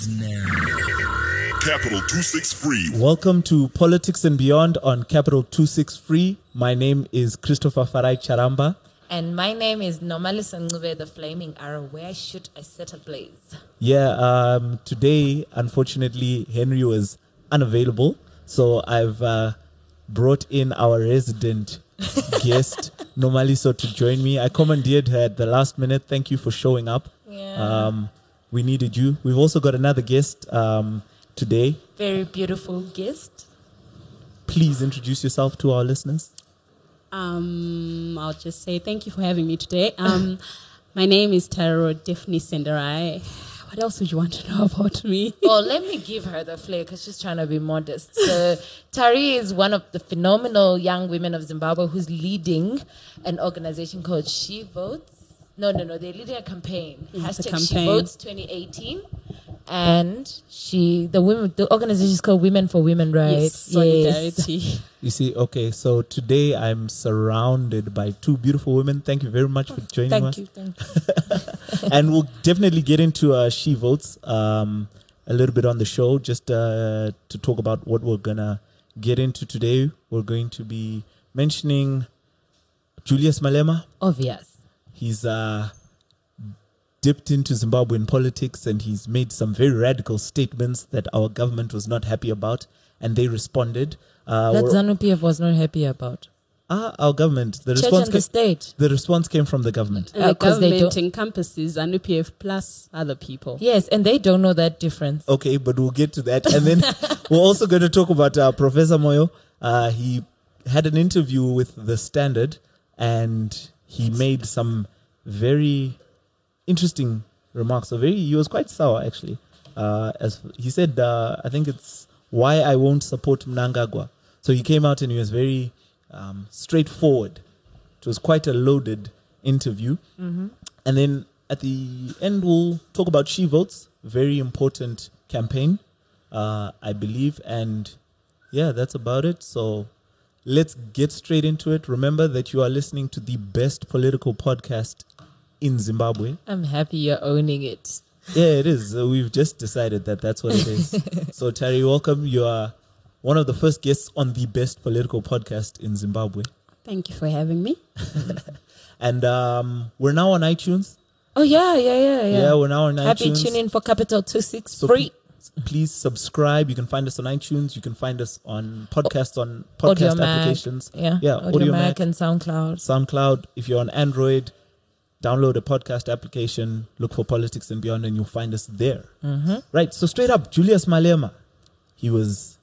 begins now. Capital 263. Welcome to Politics and Beyond on Capital 263. My name is Christopher Farai Charamba. And my name is Normally Sangube, the Flaming Arrow. Where should I set a ablaze? Yeah, um, today, unfortunately, Henry was unavailable. So I've uh, brought in our resident guest, Nomaliso, to join me. I commandeered her at the last minute. Thank you for showing up. Yeah. Um, we needed you. We've also got another guest um, today. Very beautiful guest. Please introduce yourself to our listeners. Um, I'll just say thank you for having me today. Um, my name is Tariro Daphne Senderayi. What else would you want to know about me? oh, let me give her the flair because she's trying to be modest. So, Tari is one of the phenomenal young women of Zimbabwe who's leading an organization called She Votes. No, no, no. They're leading a campaign. It's a Hashtag She. Votes 2018. And she, the women, the organization is called Women for Women, right? Yes, solidarity. You see, okay, so today I'm surrounded by two beautiful women. Thank you very much for joining us. Thank us. you, thank you. and we'll definitely get into uh, She Votes um, a little bit on the show just uh, to talk about what we're going to get into today. We're going to be mentioning Julius Malema. Obvious. He's uh, dipped into Zimbabwean politics and he's made some very radical statements that our government was not happy about, and they responded. Uh, That ZANU PF was not happy about. Ah, our government. The Church response and the came, state. the response came from the government. And the Uh, 'cause they government don't- encompasses ZANU PF plus other people. Yes, and they don't know that difference. Okay, but we'll get to that. And then we're also going to talk about uh, Professor Moyo. Uh, he had an interview with The Standard and he made some very interesting remarks. So very, he was quite sour actually. Uh, as he said, uh, I think it's why I won't support Mnangagwa. So he came out and he was very um, straightforward. It was quite a loaded interview. And then at the end, we'll talk about She Votes, very important campaign, uh, I believe. And yeah, that's about it. So let's get straight into it. Remember that you are listening to the best political podcast in Zimbabwe. I'm happy you're owning it. Yeah, it is. Uh, we've just decided that that's what it is. so, Terry, welcome. You are one of the first guests on the best political podcast in Zimbabwe. Thank you for having me. And um, we're now on iTunes. Oh yeah, yeah, yeah, yeah. Yeah, we're now on iTunes. Happy iTunes. tuning for Capital Two Six So Free pl- please subscribe. You can find us on iTunes. You can find us on podcasts on podcast Audiomack. applications. Yeah, yeah, Audio, Mac, and SoundCloud. SoundCloud. If you're on Android, download a podcast application. Look for Politics and Beyond, and you'll find us there. Mm-hmm. Right. So straight up, Julius Malema, he was,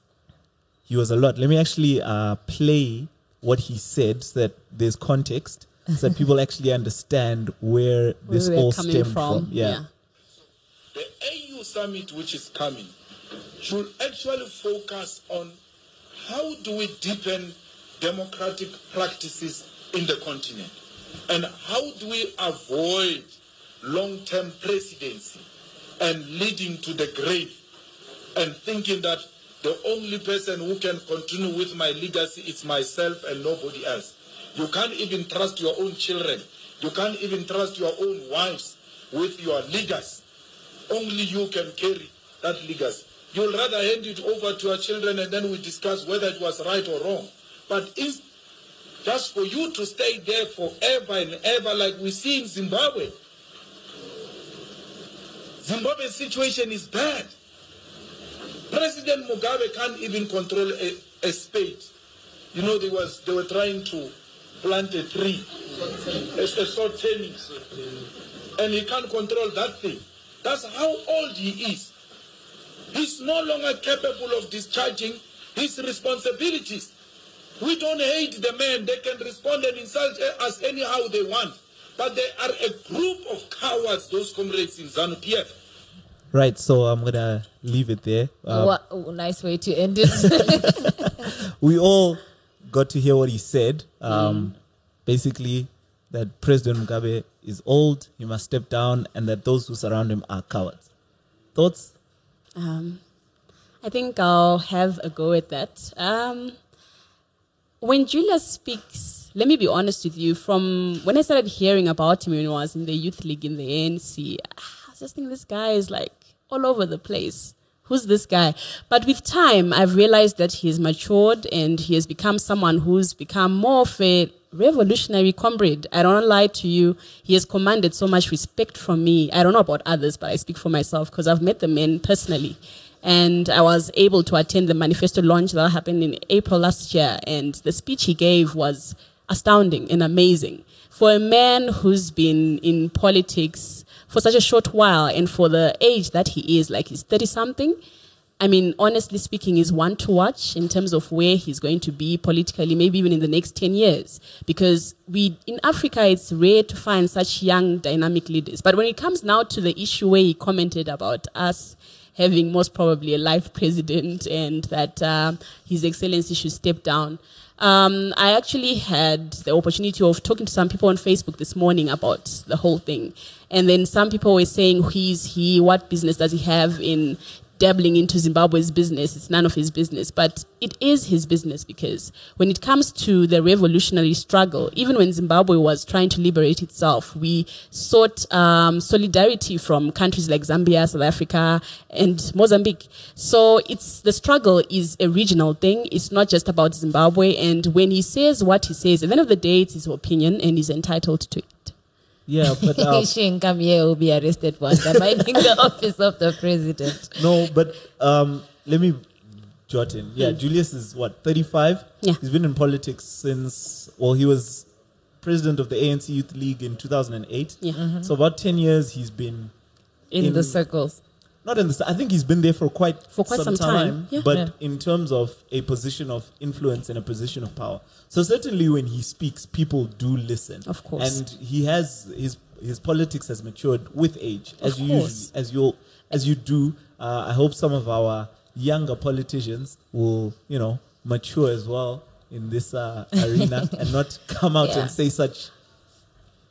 he was a lot. Let me actually uh, play what he said, so that there's context, so that people actually understand where Where this we're all coming stemmed from. from. Yeah. The AU summit, which is coming, should actually focus on how do we deepen democratic practices in the continent and how do we avoid long-term presidency and leading to the grave and thinking that the only person who can continue with my legacy is myself and nobody else. You can't even trust your own children. You can't even trust your own wives with your legacy. Only you can carry that legacy. You'll rather hand it over to your children and then we discuss whether it was right or wrong. But is just for you to stay there forever and ever like we see in Zimbabwe. Zimbabwe's situation is bad. President Mugabe can't even control a, a spade. You know, they was they were trying to plant a tree, a, a salt tennis, and he can't control that thing. That's how old he is. He's no longer capable of discharging his responsibilities. We don't hate the man. They can respond and insult us anyhow they want. But they are a group of cowards, those comrades in ZANU PF. Right. So I'm gonna leave it there. Uh, what oh, nice way to end it. we all got to hear what he said. Mm. Um, Basically, that President Mugabe is old, he must step down, and that those who surround him are cowards. Thoughts? Um, I think I'll have a go at that. Um, when Julia speaks, let me be honest with you. From when I started hearing about him when I was in the youth league in the ANC, I was just thinking this guy is like all over the place. Who's this guy? But with time, I've realized that he has matured and he has become someone who's become more of a revolutionary comrade. I don't lie to you. He has commanded so much respect from me. I don't know about others, but I speak for myself because I've met the men personally. And I was able to attend the manifesto launch that happened in April last year. And the speech he gave was astounding and amazing. For a man who's been in politics for such a short while and for the age that he is, like he's 30 something, I mean, honestly speaking, is one to watch in terms of where he's going to be politically, maybe even in the next 10 years. Because we, in Africa, it's rare to find such young, dynamic leaders. But when it comes now to the issue where he commented about us having most probably a life president and that uh, His Excellency should step down, um, I actually had the opportunity of talking to some people on Facebook this morning about the whole thing. And then some people were saying, who is he? What business does he have in dabbling into Zimbabwe's business. It's none of his business, but it is his business because when it comes to the revolutionary struggle, even when Zimbabwe was trying to liberate itself, we sought um, solidarity from countries like Zambia, South Africa, and Mozambique. So it's the struggle is a regional thing. It's not just about Zimbabwe. And when he says what he says, at the end of the day, it's his opinion, and he's entitled to it. Yeah, but uh, she ain't come here will be arrested once. I'm minding the office of the president. no, but um, let me jot in. Yeah, Julius is what thirty five. Yeah. he's been in politics since. Well, he was president of the ANC Youth League in two thousand and eight. Yeah. So about ten years he's been In, In- the circles. Not in the. I think he's been there for quite For quite some time, yeah. But Yeah. in terms of a position of influence and a position of power, so certainly when he speaks, people do listen. Of course. and he has his his politics has matured with age, as Of you usually as you as you do. Uh, I hope some of our younger politicians will you know mature as well in this uh, arena and not come out Yeah. and say such.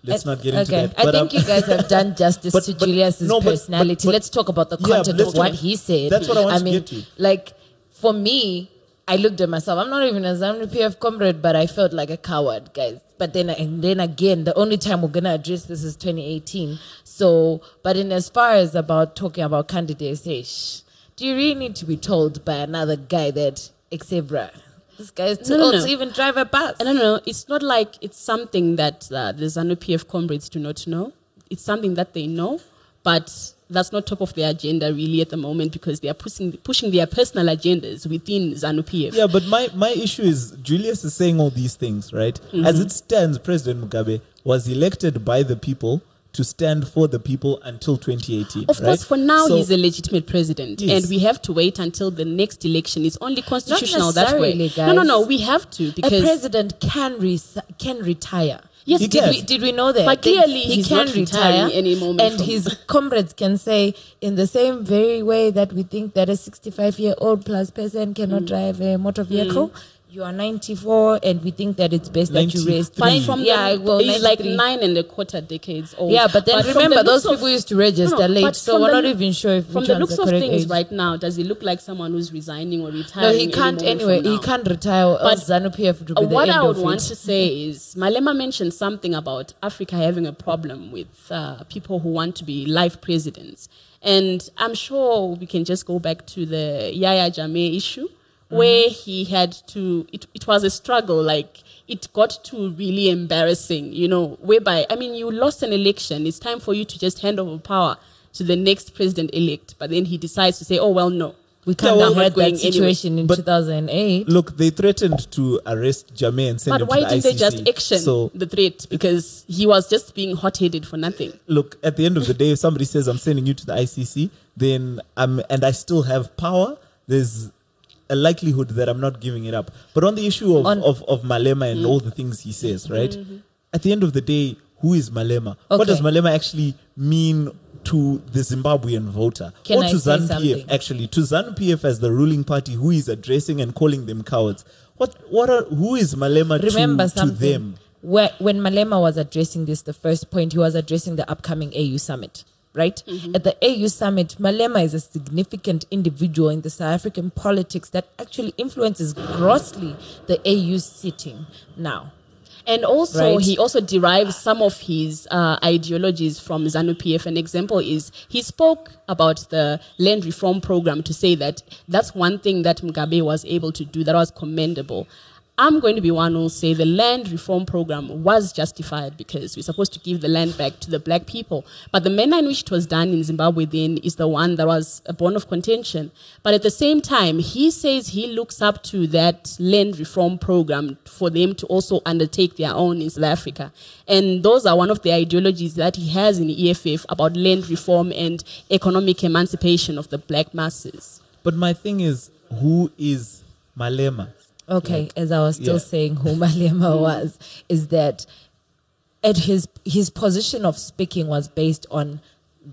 Let's I- not get into okay. that. I But, think um, you guys have done justice but- to but- Julius's no, personality. let's talk about the content let's of what he said. that's what I want I to mean, get to. like for me, I looked at myself. I'm not even a ZANU PF comrade, but I felt like a coward, guys. But then, and then again, the only time we're gonna address this is 2018. So, but in as far as about talking about candidates, do you really need to be told by another guy that, bruh, this guy is too No, no, old no. to even drive a bus? I don't know. It's not like it's something that uh, the ZANU PF comrades do not know. It's something that they know, but that's not top of their agenda really at the moment because they are pushing pushing their personal agendas within ZANU PF. Yeah, but my, my issue is Julius is saying all these things, right? Mm-hmm. As it stands, President Mugabe was elected by the people to stand for the people until 2018. Of course, for now So- he's a legitimate president, Yes. and we have to wait until the next election. It's only constitutional that way. necessarily, No, no, no. We have to a because president can res- can retire. Yes, He did can. we did we know that? But clearly he can not retire, any moment and from- his comrades can say, in the same very way that we think that a 65 year old plus person cannot Mm. drive a motor vehicle. You are 94, and we think that it's best that you 93. raise But from yeah, the, well, he's like nine and a quarter decades old. Yeah, but then from remember, the those looks people used to register late, so from we're the not even sure if from the looks the of things age. right now, does he look like someone who's resigning or retiring? No, he can't anyway. He can't retire, But, ZANU PF would be Uh, the what end I would of want it. to say is, Malema mentioned something about Africa having a problem with uh, people who want to be life presidents, and I'm sure we can just go back to the Yahya Jammeh issue, Mm-hmm. where he had to. It, it was a struggle, like it got to really embarrassing, you know. Whereby, I mean, you lost an election. It's time for you to just hand over power to the next president elect, but then he decides to say, "Oh well, no." We kind well, of we're had going that anyway. situation in But- 2008. Look, they threatened to arrest Jammeh and send But him why to the didn't they ICC. just action So, the threat? Because he was just being hot-headed for nothing. look, at the end of the day, if somebody says I'm sending you to the ICC, then I'm and I still have power. There's a likelihood that I'm not giving it up. But on the issue of On- of, of Malema and Mm. all the things he says, right? At the end of the day, who is Malema? What does Malema actually mean to the Zimbabwean voter? Can or to say ZANU-PF actually? To ZANU-PF as the ruling party who is addressing and calling them cowards. What what are who is Malema Remember to, something. to them? Where, when Malema was addressing this, the first point, he was addressing the upcoming AU summit, right? At the AU summit, Malema is a significant individual in the South African politics that actually influences grossly the AU sitting now. And also, Right. he also derives some of his uh, ideologies from ZANU PF. An example is he spoke about the land reform program to say that that's one thing that Mugabe was able to do that was commendable. I'm going to be one who will say the land reform program was justified because we're supposed to give the land back to the black people. But the manner in which it was done in Zimbabwe then is the one that was a bone of contention. But at the same time, he says he looks up to that land reform program for them to also undertake their own in South Africa. And those are one of the ideologies that he has in the EFF about land reform and economic emancipation of the black masses. But my thing is, who is Malema? Okay, as I was still yeah. saying who Malema was, is that at his his position of speaking was based on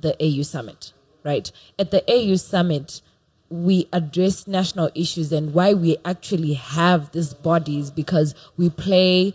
the AU summit, right? At the AU summit, we address national issues and why we actually have these bodies because we play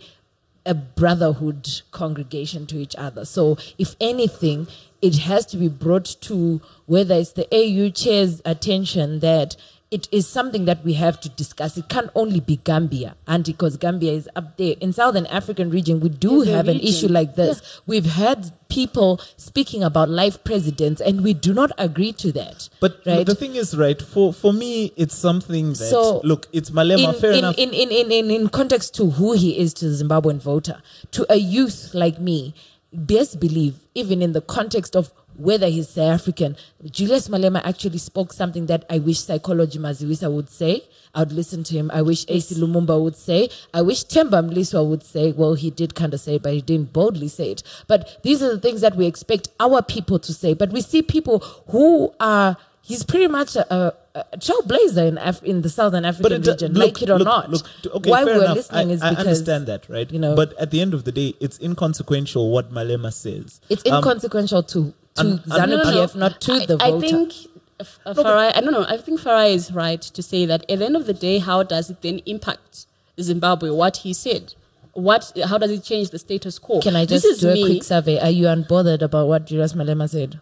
a brotherhood congregation to each other. So, if anything, it has to be brought to whether it's the AU chair's attention that it is something that we have to discuss. It can't only be Gambia, and because Gambia is up there in Southern African region, we do It's a have an issue like this. We've had people speaking about life presidents, and we do not agree to that. But right? the thing is, right? For for me, it's something that So, look, it's Malema. in, fair in, enough. In, in, in, in, in context to who he is to the Zimbabwean voter, to a youth like me, best believe, even in the context of whether he's South African, Julius Malema actually spoke something that I wish Psychology Maziwisa would say. I would listen to him. I wish Acie Lumumba would say. I wish Temba Mliswa would say. Well, he did kind of say it, but he didn't boldly say it. But these are the things that we expect our people to say. But we see people who are, he's pretty much a, a, a trailblazer in, Af- in the Southern African it- region, look, like it or look, not. Look, okay, Why fair we're enough. listening I, is I understand that, right? you know- but at the end of the day, it's inconsequential what Malema says. it's Um, inconsequential to to I'm- I'm- ZANU No, no, PF, not to I, the I think uh, uh, Farai, I don't know. I think Farai is right to say that at the end of the day, how does it then impact Zimbabwe? What he said, what? How does it change the status quo? Can I This just is do a me. quick survey? Are you unbothered about what Julius Malema said?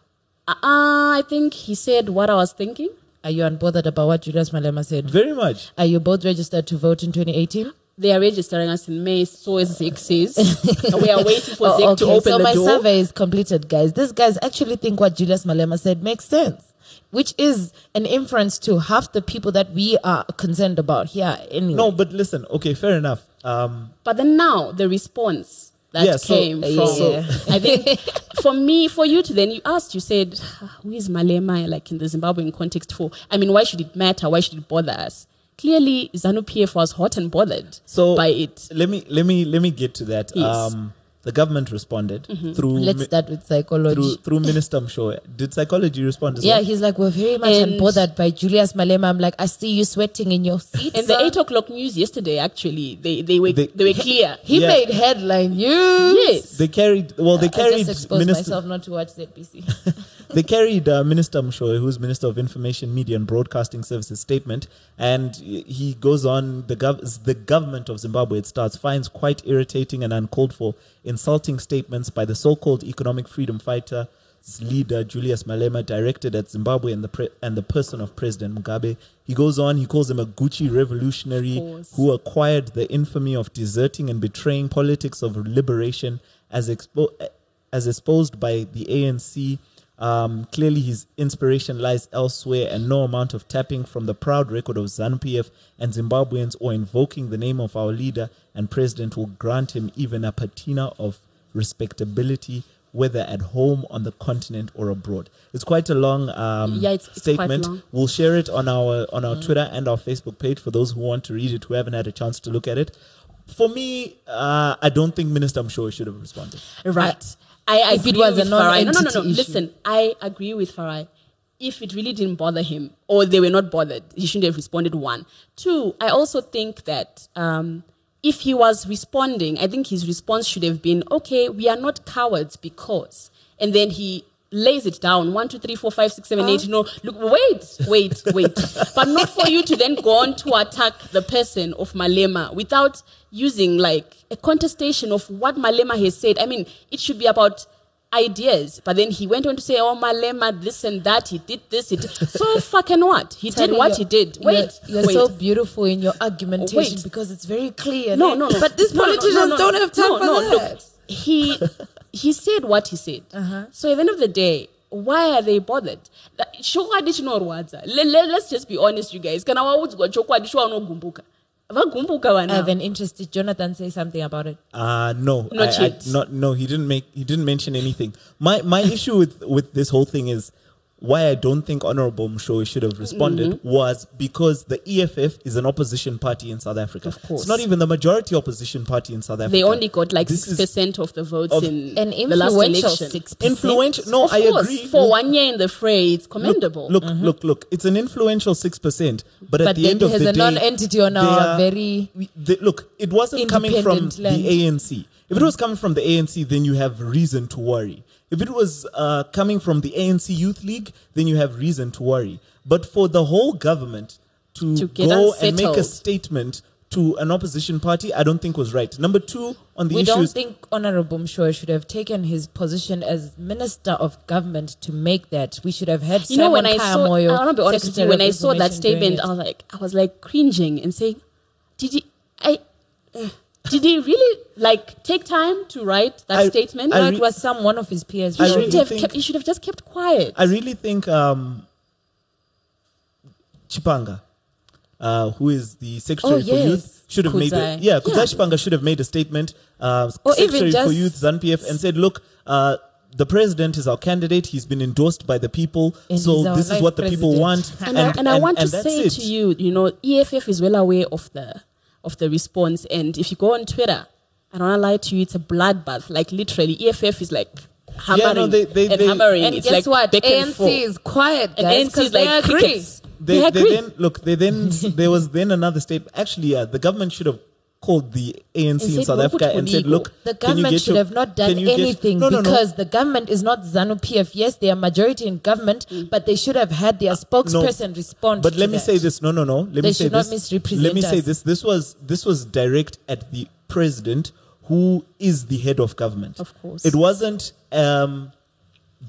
Uh, I think he said what I was thinking. Are you unbothered about what Julius Malema said? very much. Are you both registered to vote in 2018? They are registering us in May, so as Zek says. we are waiting for Oh, Zek to open so the my survey is completed, guys. These guys actually think what Julius Malema said makes sense, which is an inference to half the people that we are concerned about here. Anyway, No, but listen. Okay, fair enough. Um, But then now the response that Yeah, so- came Uh, from, yeah. I think for me, for you to then you asked, you said, "Ah, who is Malema like in the Zimbabwean context for? I mean, why should it matter? Why should it bother us? Clearly, ZANU PF was hot and bothered so by it. Let me let me let me get to that. Yes. Um, the government responded mm-hmm. through let's mi- start with psychology. through through Minister Mushohwe. Did psychology respond as yeah, well? he's like, we're very much And- unbothered by Julius Malema. I'm like, I see you sweating in your seat. And the eight o'clock news yesterday, actually, they, they were They- they, were clear. He Yeah. made headline news. yes. They carried well. They carried. I carried just exposed Minister. myself not to watch ZBC. they carried uh, Minister Mushohwe, who's Minister of Information, Media and Broadcasting Services, statement, and he goes on. The gov- the government of Zimbabwe, it starts, finds quite irritating and uncalled for insulting statements by the so-called economic freedom fighter leader Julius Malema directed at Zimbabwe and the pre- and the person of President Mugabe. He goes on. He calls him a Gucci revolutionary who acquired the infamy of deserting and betraying politics of liberation as expo- as exposed by the ANC. Um, clearly, his inspiration lies elsewhere, and no amount of tapping from the proud record of ZANU PF and Zimbabweans or invoking the name of our leader and president will grant him even a patina of respectability, whether at home, on the continent, or abroad. It's quite a long um, Yeah, it's- it's statement. long. We'll share it on our on our Twitter and our Facebook page for those who want to read it who haven't had a chance to look at it. For me, uh, I don't think Minister Mushohwe should have responded. Right. I If it agree was a with Farai. No, no, no, no. issue. Listen, I agree with Farai. If it really didn't bother him, or they were not bothered, he shouldn't have responded. One, two. I also think that um, if he was responding, I think his response should have been, "Okay, we are not cowards because," and then he lays it down one two three four five six seven eight you know look wait wait wait but not for you to then go on to attack the person of malema without using like a contestation of what malema has said i mean it should be about ideas. But then he went on to say, "Oh, Malema, this and that. He did this. Did so fucking what? He did what he did. you're- Wait, you're, wait. so beautiful in your argumentation Wait. because it's very clear. no, eh? no, no. But these No, no, no, politicians no, no. don't have time no, for no, that. Look, he he said what he said. Uh-huh. So at the end of the day, why are they bothered? Like, chokwadi chinorwadza. Le- le- Let's just be honest, you guys. Kana waudzwa chokwadi chiwanogumbuka. Vagumbuka I vana. have an interest. Did Jonathan say something about it? Uh no, Not I- I- yet. not no. He didn't make. He didn't mention anything. My my issue with with this whole thing is why I don't think Honorable Mushohwe should have responded Mm-hmm. was because the EFF is an opposition party in South Africa. Of course. it's not even the majority opposition party in South Africa. They only got like This 6% of the votes of- in An the last influential election. six influential. No, of I course, agree. for one year in the fray, it's commendable. Look, look, look. It's an influential six percent, but at But the end of has the a non-entity on our very they- look. It wasn't coming from land. the ANC. If it was coming from the ANC, then you have reason to worry. If it was uh, coming from the ANC Youth League, then you have reason to worry. But for the whole government to, To get go and make a statement to an opposition party, I don't think was right. Number two, on the we don't think Honorable Mushohwe should have taken his position as Minister of Government to make that. We should have had you know, when I saw, Moyo, I want to be honest with you, when I saw that statement. I was like, I was like cringing and saying, did he, I, uh, did he really like take time to write that I- statement? I no, re- it was some one of his peers. he shouldn't really have think- kept, he should have just kept quiet. I really think um, Chipanga, uh, who is the Secretary Oh, for. Youth, should have made a, Kudzai. yeah, Kudzai Yeah. Chipanga should have made a statement, uh, Or even Secretary for Youth, ZANPF, and said, look, uh, the president is our candidate. He's been endorsed by the people. And so this is vice what the people want. and, I, and, I want to say it. to you, you know, EFF is well aware of the of the response, and if you go on Twitter, I don't want to lie to you, it's a bloodbath. Like literally, EFF is like hammering no, they- they- and they- hammering. and it's guess like what? back and ANC is quiet, And guys, ANC because is they like agree. crickets. They, They they agree. then look. They then there was then another state. Actually, yeah, the government should have called the ANC in South Africa and said, look, The government should your- have not done can you get- anything no, no, no. because the government is not ZANU PF. Yes, they are majority in government, but they should have had their spokesperson respond. But let me that. say this. No, no, no. Let They me say should not this. misrepresent Let me say us. this. This was this was direct at the president, who is the head of government. Of course. it wasn't um,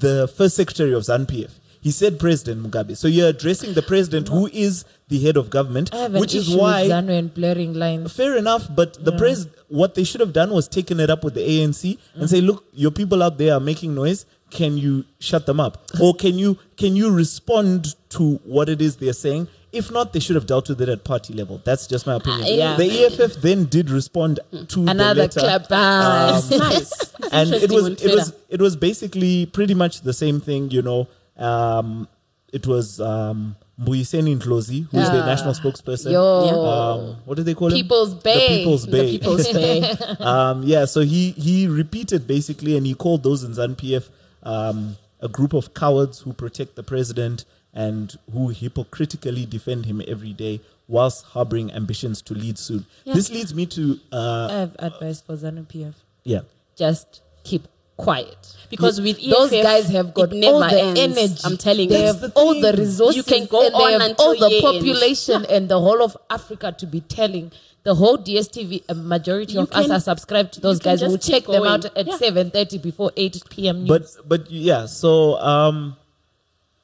the first secretary of ZANPF. He said President Mugabe. So you're addressing the president, who is the head of government, I have an which is why ZANU and blurring lines. Fair enough, but the pres what they should have done was taken it up with the ANC and say, look, your people out there are making noise. Can you shut them up, or can you can you respond to what it is they're saying? If not, they should have dealt with it at party level. That's just my opinion. Uh, yeah. The EFF then did respond to Another the letter, clap. Ah, Um, nice. and it was it was it was basically pretty much the same thing. You know, um, it was um, Mbuyiseni Ndlozi, who's the Ah. national spokesperson. Yo. Um, what do they call him? People's The Bay. People's The Bay. People's Bay. um, yeah, so he he repeated basically, and he called those in ZANPF um, a group of cowards who protect the president and who hypocritically defend him every day whilst harboring ambitions to lead soon. Yeah. This leads me to uh, I have advice for ZANU PF. yeah. Just keep quiet. Because with those guys have got never all the ends. energy. I'm telling they you. have the all the thing. resources. You can go and they have until all the year end. population and the whole of Africa to be telling. The whole DSTV, a majority You of us are subscribed to those guys. We'll just keep check them out at Yeah. seven thirty before eight p.m. News. But but yeah, so um,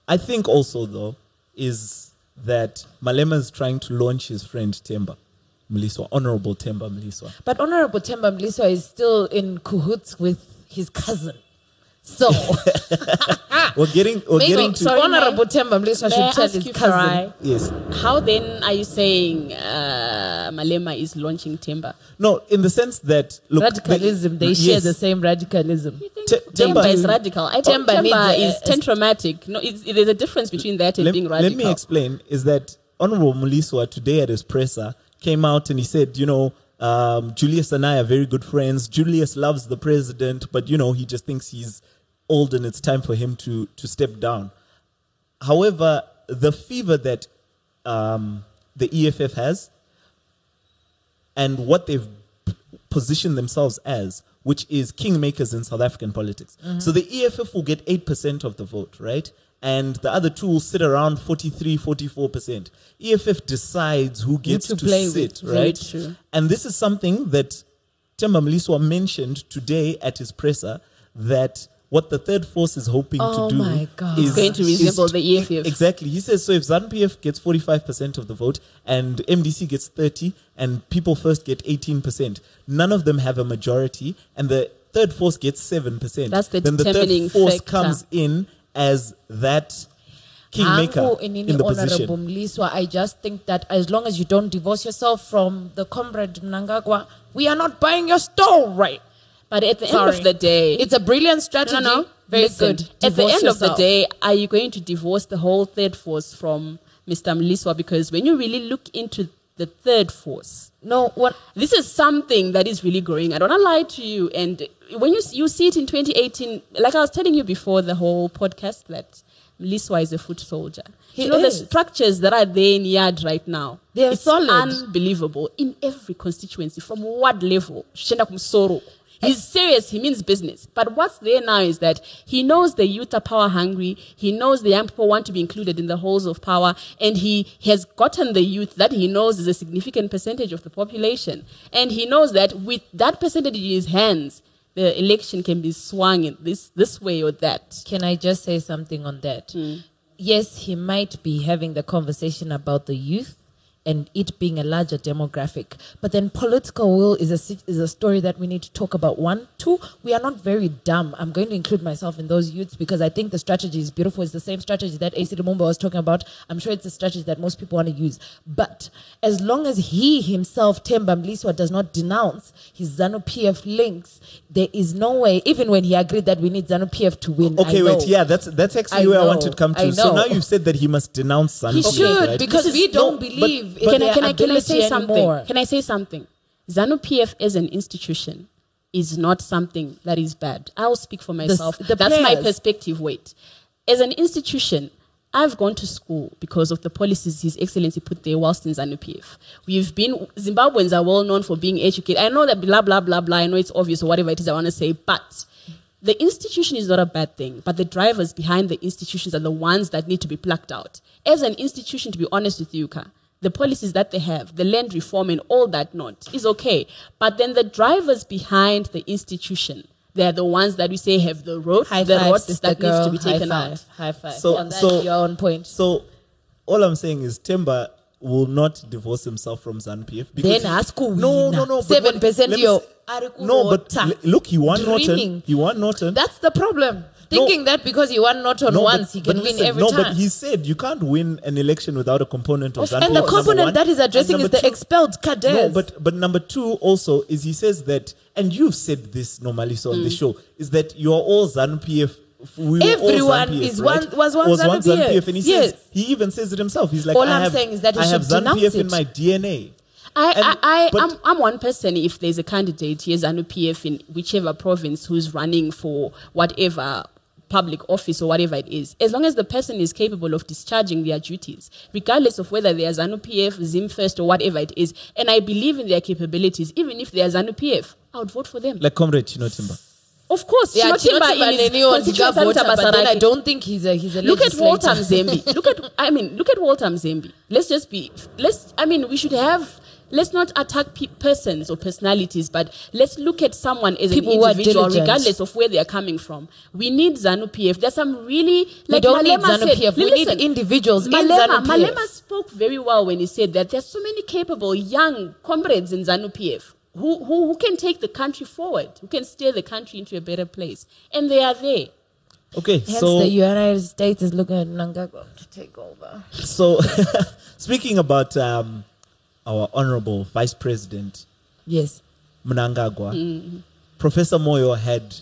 I think also though is that Malema is trying to launch his friend Temba Mliswa, Honorable Temba Mliswa. But Honorable Temba Mliswa is still in cahoots with his cousin. So We're getting we're maybe getting to sorry, Honorable Temba Mliswa I should tell his cousin. Farai, yes. how then are you saying uh, Malema is launching Timber? No, in the sense that look, Radicalism, they share yes. the same radicalism. Te- Timber Temba- is radical. I Timber think Timber needs a- is tentromatic. No, it's, there's a difference between that and let, being radical. let me explain is that Honorable Muliswa today at his presser came out and he said, you know, um, Julius and I are very good friends. Julius loves the president, but you know, he just thinks he's old and it's time for him to to step down. However, the fever that um, the EFF has and what they've positioned themselves as, which is kingmakers in South African politics. So the EFF will get 8% of the vote, right? And the other two will sit around 43, 44%. EFF decides who gets to to, play sit, with. Right? And this is something that Temba Mliswa mentioned today at his presser that what the third force is hoping Oh to do my God. is It's going to resemble the EFF. Exactly. He says so. If ZANU PF gets forty five percent of the vote and MDC gets thirty, and People First get eighteen percent, none of them have a majority, and the third force gets seven percent. That's the then the third force factor. comes in as that kingmaker Angu inini in the position. Mliswa, I just think that as long as you don't divorce yourself from the comrade Mnangagwa, we are not buying your story. But at the end of the day, It's a brilliant strategy. no, no, Very listen, good. At the Divorce end of the day, are you going to divorce the whole third force from Mr. Mliswa? Because when you really look into the third force, no, what this is something that is really growing. I don't want to lie to you. And when you you see it in 2018, like I was telling you before the whole podcast, that Mliswa is a foot soldier. He you know is. the structures that are there in Yard right now. They are it's solid. unbelievable in every constituency, from what level. Shenda Kumsoro. He's serious. He means business. But what's there now is that he knows the youth are power hungry. He knows the young people want to be included in the halls of power. And he has gotten the youth that he knows is a significant percentage of the population. And he knows that with that percentage in his hands, the election can be swung in this, this way or that. Can I just say something on that? Hmm. Yes, he might be having the conversation about the youth and it being a larger demographic, but then political will is a is a story that we need to talk about. One, two, we are not very dumb. I'm going to include myself in those youths because I think the strategy is beautiful. It's the same strategy that Acie Lumumba was talking about. I'm sure it's a strategy that most people want to use. But as long as he himself, Temba Mliswa, does not denounce his ZANU PF links, there is no way. Even when he agreed that we need ZANU PF to win, Okay, wait. Yeah, that's that's actually I where I wanted to come to. So now you've said that he must denounce ZANU He should right? because This we don't no, believe but- in can, I, can, I, can I say something? anymore. Can I say something? ZANU PF as an institution is not something that is bad. I'll speak for myself. the That's my perspective. Wait. As an institution, I've gone to school because of the policies His Excellency put there whilst in ZANU PF. We've been, Zimbabweans are well known for being educated. I know that blah, blah, blah, blah. I know it's obvious or whatever it is I want to say, but the institution is not a bad thing, but the drivers behind the institutions are the ones that need to be plucked out. As an institution, to be honest with you, Ka, the policies that they have, the land reform and all that not, is okay. But then the drivers behind the institution, they're the ones that we say have the road, High the five, road that girl. needs to be taken high five, out. High five. So- on that, so- you're on point. So all I'm saying is Temba will not divorce himself from ZANU PF. Then ask who No, wina. no, no. 7% let me yo, No, but l- look, he won Norton. Dreaming. He won Norton. That's the problem. Thinking that because he won Norton no, once, but, he can win listen, every no, time. but he said you can't win an election without a component of ZANU PF. and the component one. that he's addressing is the two- expelled cadets. No, but but number two also is he says that, and you've said this Nomaliso on Mm. the show, is that you are all ZANU PF. We Everyone ZANU PF, is right? one- was one ZANU PF. and he Yes. says he even says it himself. He's like, All I I'm have, saying is that I have ZANU PF in my DNA. I, And- I, I, but- I'm, I'm one person if there's a candidate, here's an UPF in whichever province who's running for whatever public office or whatever it is, as long as the person is capable of discharging their duties, regardless of whether there's an UPF, Zim First, or whatever it is, and I believe in their capabilities, even if there's an UPF, I would vote for them. Like Comrade Chinotimba. of course, yeah, Chino Timba Chinotimba in his Nenio constituency Ndika voter, Santa but then I don't think he's a he's a Look at Walter legislator. Mzembi. Look at I mean, look at Walter Mzembi. Let's just be let's I mean, we should have let's not attack pe- persons or personalities, but let's look at someone as People an individual, regardless of where they are coming from. We need ZANU PF. There's some really We don't need ZANU PF. We Listen, need individuals in Malema, ZANU PF. Malema spoke very well when he said that there's so many capable young comrades in ZANU PF. Who, who, who can take the country forward, who can steer the country into a better place. And they are there. Okay, Hence, so the United States is looking at Mnangagwa to take over. so speaking about um, our honorable Vice President Yes. Mnangagwa, Mm-hmm. Professor Moyo had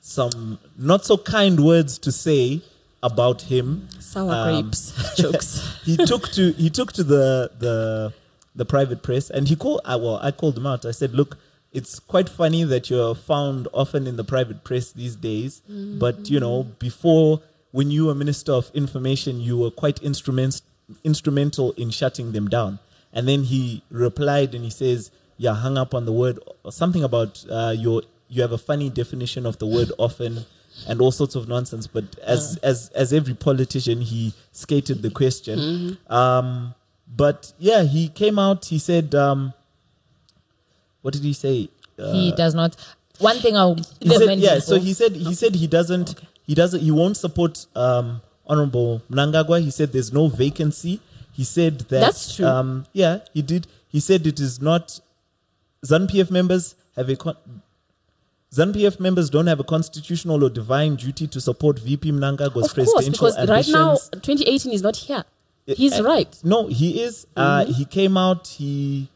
some not so kind words to say about him. Sour Um, grapes. Jokes. he took to he took to the the the private press and he called I well I called him out. I said, look, it's quite funny that you're found often in the private press these days, but you know before when you were minister of information, you were quite instrument, instrumental in shutting them down. And then he replied and he says, yeah, hung up on the word or something about uh, your you have a funny definition of the word often and all sorts of nonsense. But as as as every politician, he skated the question. Um, but yeah, he came out. He said, um, "What did he say?" Uh, he does not. one thing I'll said, yeah, so he said he said he doesn't he doesn't he won't support um Honorable Mnangagwa. He said there's no vacancy. He said that That's true. Um, yeah, he did. He said it is not ZANU-PF members have a con- ZANU-PF members don't have a constitutional or divine duty to support VP Mnangagwa's Of course, presidential because right now 2018 is not here. He's Uh, right. No, he is. Uh, Mm-hmm. He came out. He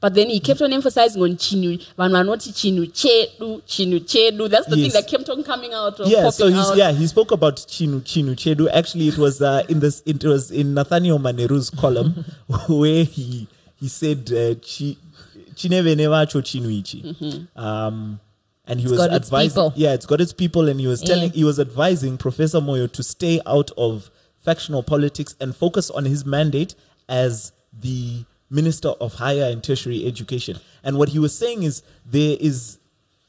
But then he kept on emphasizing on chinu. Vanhu vanoti chinu chedu, chinu chedu. That's the Yes. thing that kept on coming out. Or yeah, so he's out. yeah he spoke about Chinu Chinu Chedu. Actually, it was uh, in this it was in Nathaniel Manheru's column where he he said uh, chi chineve nevacho chinu ichi. Um, and he was Mm-hmm. got advising yeah it's got its people and he was telling Yeah. he was advising Professor Moyo to stay out of factional politics and focus on his mandate as the Minister of Higher and Tertiary Education. And what he was saying is there is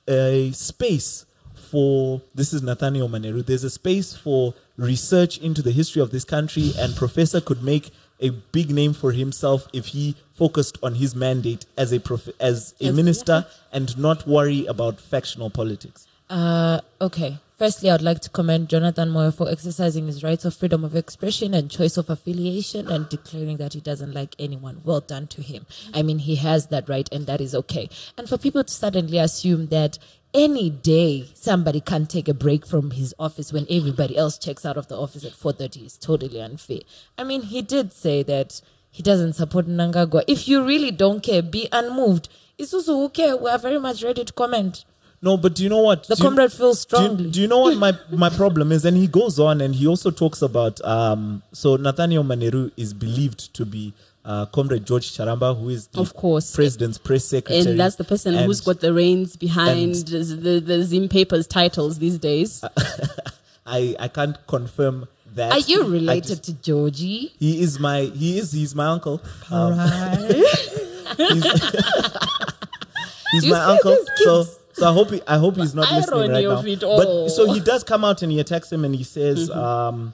a space for this is Nathaniel Manheru. There's a space for research into the history of this country, and Professor could make a big name for himself if he focused on his mandate as a prof- as a Yes, minister and not worry about factional politics. Uh, okay. Firstly, I'd like to commend Jonathan Moyo for exercising his rights of freedom of expression and choice of affiliation and declaring that he doesn't like anyone. Well done to him. I mean, he has that right and that is okay. And for people to suddenly assume that any day somebody can take a break from his office when everybody else checks out of the office at 4.30 is totally unfair. I mean, he did say that he doesn't support Mnangagwa. If you really don't care, be unmoved. Isusu, who care? We are very much ready to comment. No, but do you know what? The Do you- comrade feels do you- Do you, know what my, my problem is? And he goes on and he also talks about. Um, so Nathaniel Manheru is believed to be uh, Comrade George Charamba, who is the Of course. president's press secretary. And that's the person And who's got the reins behind the, the Zim Papers titles these days. I, I can't confirm that. Are you related just- to Georgie? he is my he is he's my uncle. Um, he's he's my uncle. So? So I hope he, I hope he's not listening right Irony now. of it But so he does come out and he attacks him and he says, Mm-hmm. um,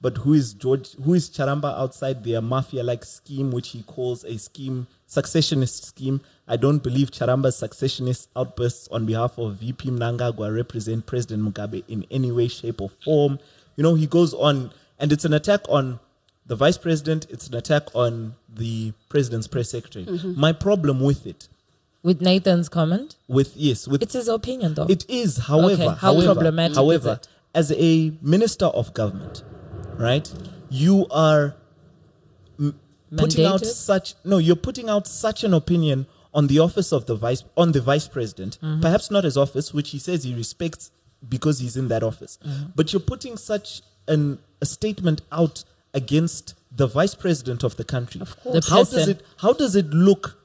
but who is George? Who is Charamba outside their mafia-like scheme, which he calls a scheme, successionist scheme? I don't believe Charamba's successionist outbursts on behalf of VP Mnangagwa represent President Mugabe in any way, shape, or form. You know, he goes on, and it's an attack on the vice president. It's an attack on the president's press secretary. Mm-hmm. My problem with it, With Nathan's comment? with yes, with It's his opinion, though. it is, however, Okay, how however, problematic is however, as a minister of government, right, you are m- putting out such no, you're putting out such an opinion on the office of the vice on the vice president, Mm-hmm. perhaps not his office, which he says he respects because he's in that office, Mm-hmm. but you're putting such an a statement out against the vice president of the country. Of How does it how does it look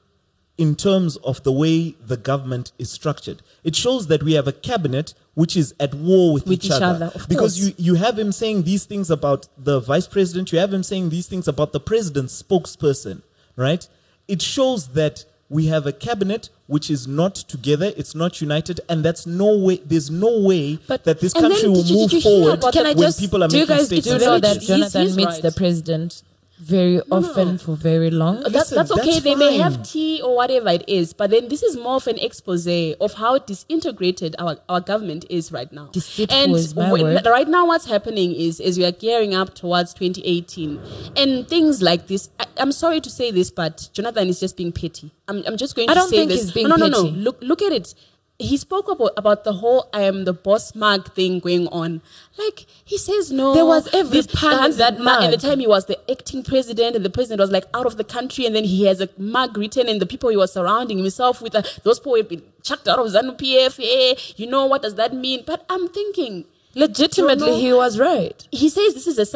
in terms of the way the government is structured. It shows that we have a cabinet which is at war with, With each, each other. other, because course. you, you have him saying these things about the vice president, you have him saying these things about the president's spokesperson, right? It shows that we have a cabinet which is not together, it's not united, and that's no way there's no way But- that this and then country will did you- move did you forward about Can I when just people are do you making guys statements. do you know that Jonathan meets right. the president very often for very long? That's, Listen, that's okay. that's they may have tea or whatever it is, but then this is more of an expose of how disintegrated our, our government is right now. Deceitful and when- right now, what's happening is, as we are gearing up towards 2018, and things like this. I, I'm sorry to say this, but Jonathan is just being petty. I'm, I'm just going I to don't say think this. he's being no, no, no, petty. no. Look, look at it. He spoke about, about the whole I am the boss mug thing going on. Like he says no. There was every in that ma- At the time he was the acting president and the president was like out of the country and then he has a mug written and the people he was surrounding himself with uh, those people have been chucked out of ZANU PF eh, you know what does that mean but I'm thinking Legitimately, he was right. he says this is a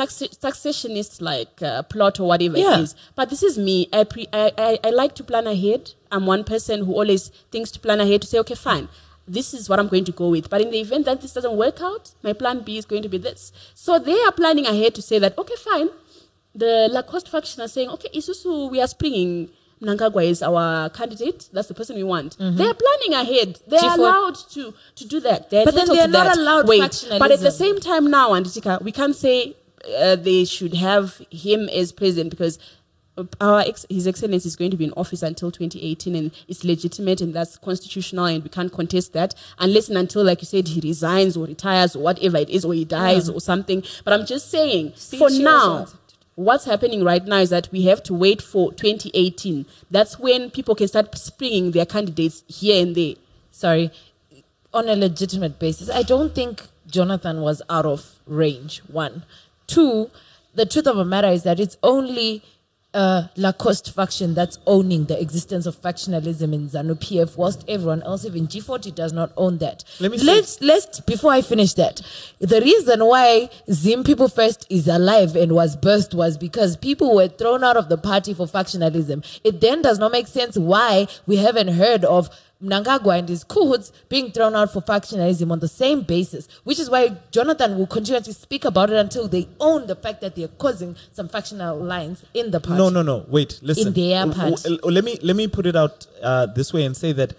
successionist like uh, plot or whatever Yeah. it is. But this is me. I, pre- I, I I like to plan ahead. I'm one person who always thinks to plan ahead to say okay fine. This is what I'm going to go with. But in the event that this doesn't work out my plan B is going to be this. So they are planning ahead to say that okay fine. The Lacoste faction are saying okay Isusu we are springing Mnangagwa is our candidate. That's the person we want. They are planning ahead. They are allowed to to do that. They're But then they are not that. allowed Wait, but at the same time now, Anditika, we can't say uh, they should have him as president because our ex- His Excellency is going to be in office until 2018, and it's legitimate and that's constitutional, and we can't contest that unless and until, like you said, he resigns or retires or whatever it is, or he dies or something. But I'm just saying, for now. What's happening right now is that we have to wait for 2018. That's when people can start springing their candidates here and there. sorry, on a legitimate basis. I don't think Jonathan was out of range. One, two. The truth of the matter is that it's only uh, Lacoste faction that's owning the existence of factionalism in ZANU PF, whilst everyone else, even G40, does not own that. Let me say- let's let's before I finish that, the reason why Zim People First is alive and was birthed was because people were thrown out of the party for factionalism. It then does not make sense why we haven't heard of Mnangagwa and his coots being thrown out for factionalism on the same basis, which is why Jonathan will continue to speak about it until they own the fact that they're causing some factional lines in the party. No, no, no. Wait, listen. In their W- w- part. let me let me put it out uh, this way and say that,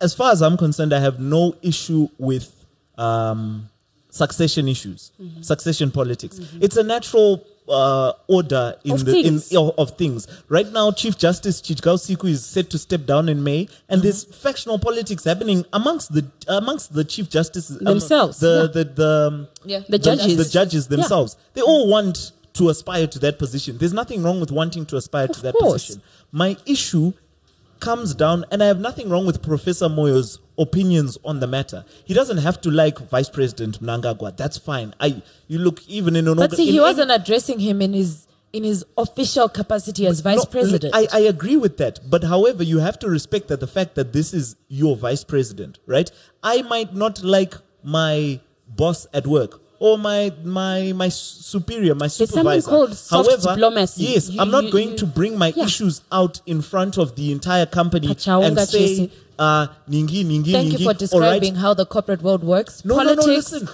as far as I'm concerned, I have no issue with um, succession issues, Mm-hmm. succession politics. It's a natural uh, order in Of the things. in of, of things. Right now, Chief Justice Chidyausiku is set to step down in May, and Mm-hmm. there's factional politics happening amongst the amongst the chief justices um, Themselves, the, yeah. the the um, Yeah. The judges. the judges themselves. They all want to aspire to that position. There's nothing wrong with wanting to aspire to that course. position. My issue comes down, and I have nothing wrong with Professor Moyo's opinions on the matter. He doesn't have to like Vice President Mnangagwa. That's fine. I you look even in an But see, he any- wasn't addressing him in his in his official capacity as vice no, president. I, I agree with that. But however, you have to respect that the fact that this is your vice president, right? I might not like my boss at work or my my my superior, my something supervisor. however, diplomacy. yes, You- I'm not you- going you- to bring my Yeah. issues out in front of the entire company Pachaunga and say, uh, ningi, ningi, Thank ningi. you for all right? describing how the corporate world works. No, Politics. no, no, listen.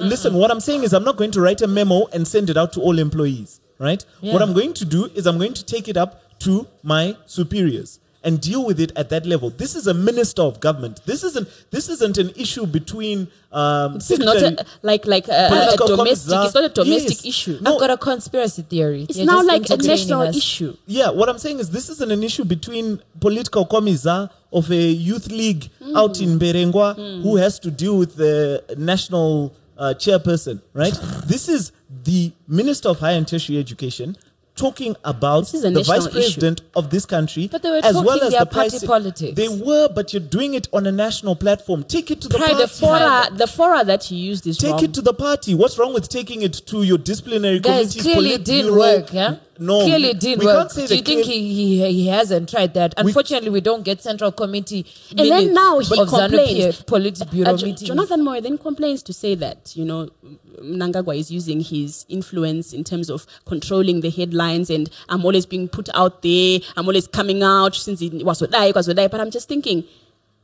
Listen, what I'm saying is I'm not going to write a memo and send it out to all employees, right? Yeah. What I'm going to do is I'm going to take it up to my superiors and deal with it at that level. This is a minister of government. This isn't this isn't an issue between um This is not a, like like a, a domestic. commissar. It's not a domestic Yes. issue. No. I've got a conspiracy theory. It's You're now like a national us. issue. Yeah, what I'm saying is this isn't an issue between political commissar of a youth league out in Berengwa who has to deal with the national uh, chairperson, right? this is the Minister of Higher and Tertiary Education talking about This is a the vice national issue. president of this country But they were as well as their the price party politics. They were, but you're doing it on a national platform. Take it to the The party. fora, the fora that you used is Take wrong. it to the party. What's wrong with taking it to your disciplinary Guys, committees? clearly it didn't Politburo? work, yeah? No, Clearly it didn't we work. can't say Do you think he, he he hasn't tried that? Unfortunately, we don't get central committee And then minutes now he of ZANU complains. PF Politburo Uh, Jo- meetings. Jonathan Moyo then complains to say that you know Mnangagwa is using his influence in terms of controlling the headlines, and I'm always being put out there. I'm always coming out since it was die, was die. But I'm just thinking,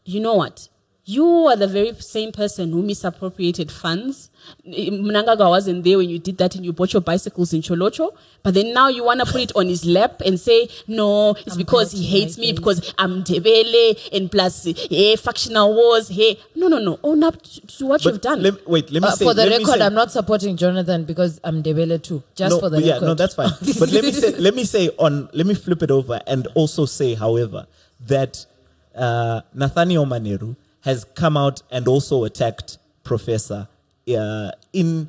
you know what? You are the very same person who misappropriated funds. Mnangagwa wasn't there when you did that and you bought your bicycles in Tsholotsho. But then now you want to put it on his lap and say, no, it's because he hates me, face. because I'm Ndebele, and plus, hey, factional wars, hey. No, no, no. Own up to, to what But you've done. Let, wait, let me Uh, say for the record, say- I'm not supporting Jonathan because I'm Ndebele too. Just no, for the yeah, record. Yeah, no, that's fine. But let me say, let me say on, let me flip it over and also say, however, that uh, Nathaniel Manheru has come out and also attacked Professor uh, in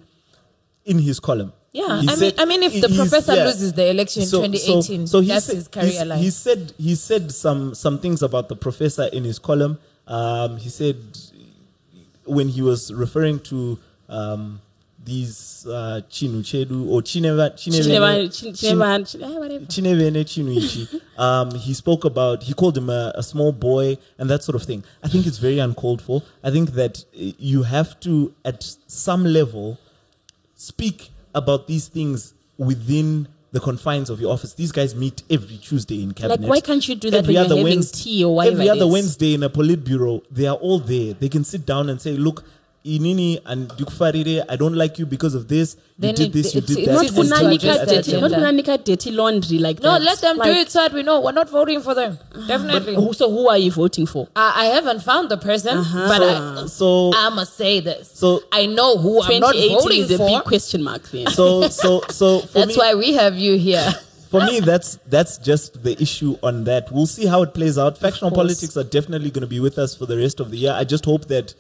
in his column. Yeah, He I mean, I mean, if the professor yeah. loses the election in So- so- 2018, so he that's said- his career line. He said he said some some things about the professor in his column. Um, he said when he was referring to um, these uh, Chinu Chedu or Chinevene Chin- Chin- Chineva- eh, Chinuichi. Um, he spoke about he called him a, a small boy and that sort of thing. I think it's very uncalled for. I think that you have to at some level speak about these things within the confines of your office. These guys meet every Tuesday in cabinet. Like, why can't you do that when you're having tea or whatever Every other? Wednesday in a politburo, they are all there. They can sit down and say, "Look, Inini and Dukfarire, I don't like you because of this. You did it- this, you it's- did it's that." not It's and to so on kunanika address and the dirty, so not agenda. kunanika dirty laundry like no, that. let them Like, do it so that we know we're not voting for them. Definitely. who- So who are you voting for? I, I haven't found the person, uh-huh. but I, So, I must say this. so, I know who I'm not 2018 voting is a for. big question mark then. so, so, so, for That's me, why we have you here. for me, that's that's just the issue on that. We'll see how it plays out. Factional course. politics are definitely going to be with us for the rest of the year. I just hope that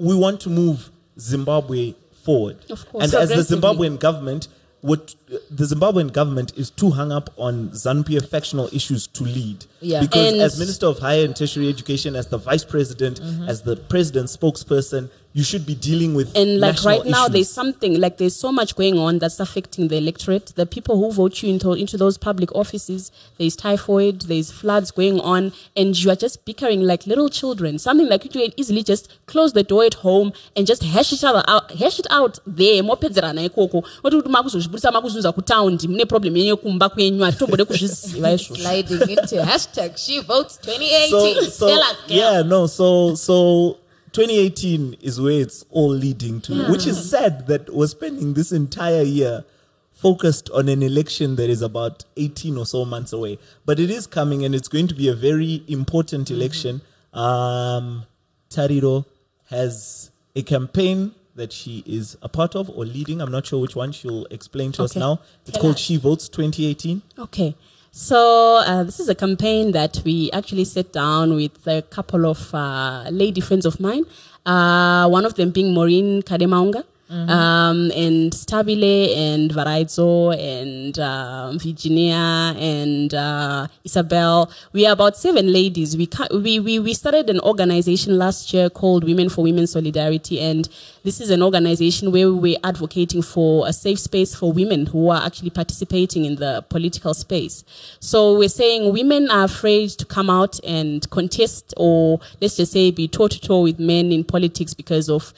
we want to move Zimbabwe forward. Of course. And as the Zimbabwean government, what the Zimbabwean government is too hung up on ZANU-PF factional issues to lead. Yeah. Because And- as Minister of Higher and Tertiary Education, as the Vice President, Mm-hmm. as the President's spokesperson, you should be dealing with And like right now, issues. there's something like there's so much going on that's affecting the electorate. The people who vote you into into those public offices, there's typhoid, there's floods going on, and you are just bickering like little children. Something like you can easily just close the door at home and just hash each other out, hash it out there. mopedzerana ikoko oti kuti makuzozvibudisa makuzunza kutaundi mune problem yenyu yekumba kwenyu hatitomboda kuzviziva izvozvo Sliding into hashtag she votes 2018. so, so Tell us, girl. yeah, no, so so 2018 is where it's all leading to, which is sad that we're spending this entire year focused on an election that is about 18 or so months away. But it is coming, and it's going to be a very important election. Um, Tariro has a campaign that she is a part of or leading. I'm not sure which one. She'll explain to us now. It's Tell called us. She Votes 2018. Okay. So uh, this is a campaign that we actually sat down with a couple of uh, lady friends of mine. Uh, one of them being Maureen Kademaunga. Um, and Stabile and Varaizo and um, Virginia and uh, Isabel. We are about seven ladies. We, we, we, we started an organization last year called Women for Women Solidarity. And this is an organization where we're advocating for a safe space for women who are actually participating in the political space. So we're saying women are afraid to come out and contest or let's just say be toe to toe with men in politics because of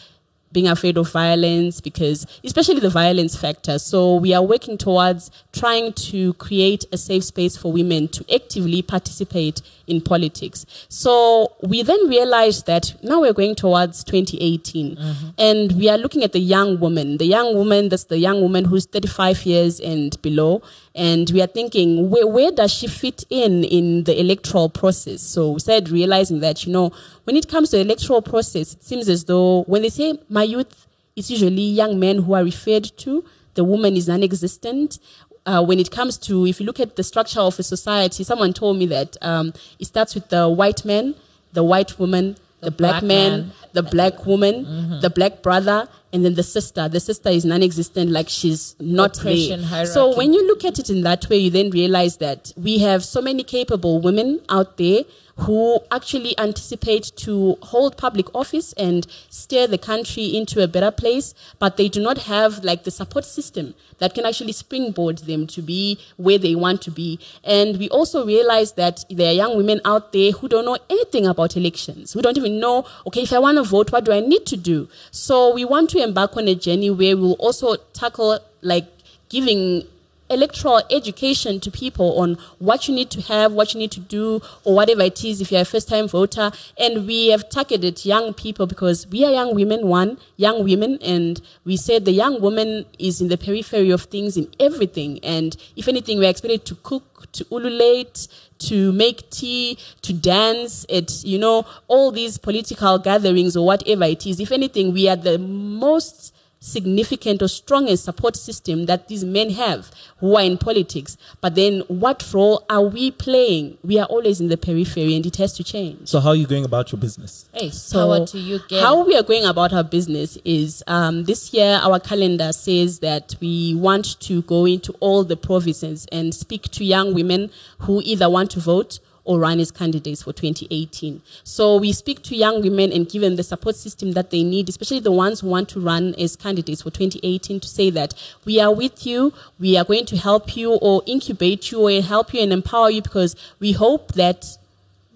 being afraid of violence because especially the violence factor. So we are working towards trying to create a safe space for women to actively participate in politics. So we then realized that now we're going towards 2018 mm-hmm. and we are looking at the young woman the young woman that's the young woman who's 35 years and below and we are thinking where, where does she fit in in the electoral process? So we started realizing that you know when it comes to the electoral process it seems as though when they say my youth it's usually young men who are referred to. The woman is non-existent uh, when it comes to if you look at the structure of a society someone told me that um, it starts with the white man the white woman the, black, black man, man. the black woman, the black brother, and then the sister. The sister is non-existent, like she's not Oppression there. So when you look at it in that way, you then realize that we have so many capable women out there who actually anticipate to hold public office and steer the country into a better place, but they do not have like the support system that can actually springboard them to be where they want to be. And we also realize that there are young women out there who don't know anything about elections, who don't even know, okay, if I want to vote, what do I need to do? So we want to embark on a journey where we'll also tackle like giving electoral education to people on what you need to have, what you need to do, or whatever it is if you're a first time voter. And we have targeted young people because we are young women, one, young women, and we said the young woman is in the periphery of things in everything. And if anything, we're expected to cook, to ululate, to make tea, to dance at, you know, all these political gatherings or whatever it is. If anything, we are the most significant or strongest support system that these men have who are in politics. But then what role are we playing? We are always in the periphery and it has to change. So, how are you going about your business? Hey, So power to you, girl. how we are going about our business is um, this year our calendar says that we want to go into all the provinces and speak to young women who either want to vote or run as candidates for 2018. So we speak to young women and give them the support system that they need, especially the ones who want to run as candidates for 2018 to say that we are with you, we are going to help you or incubate you or help you and empower you because we hope that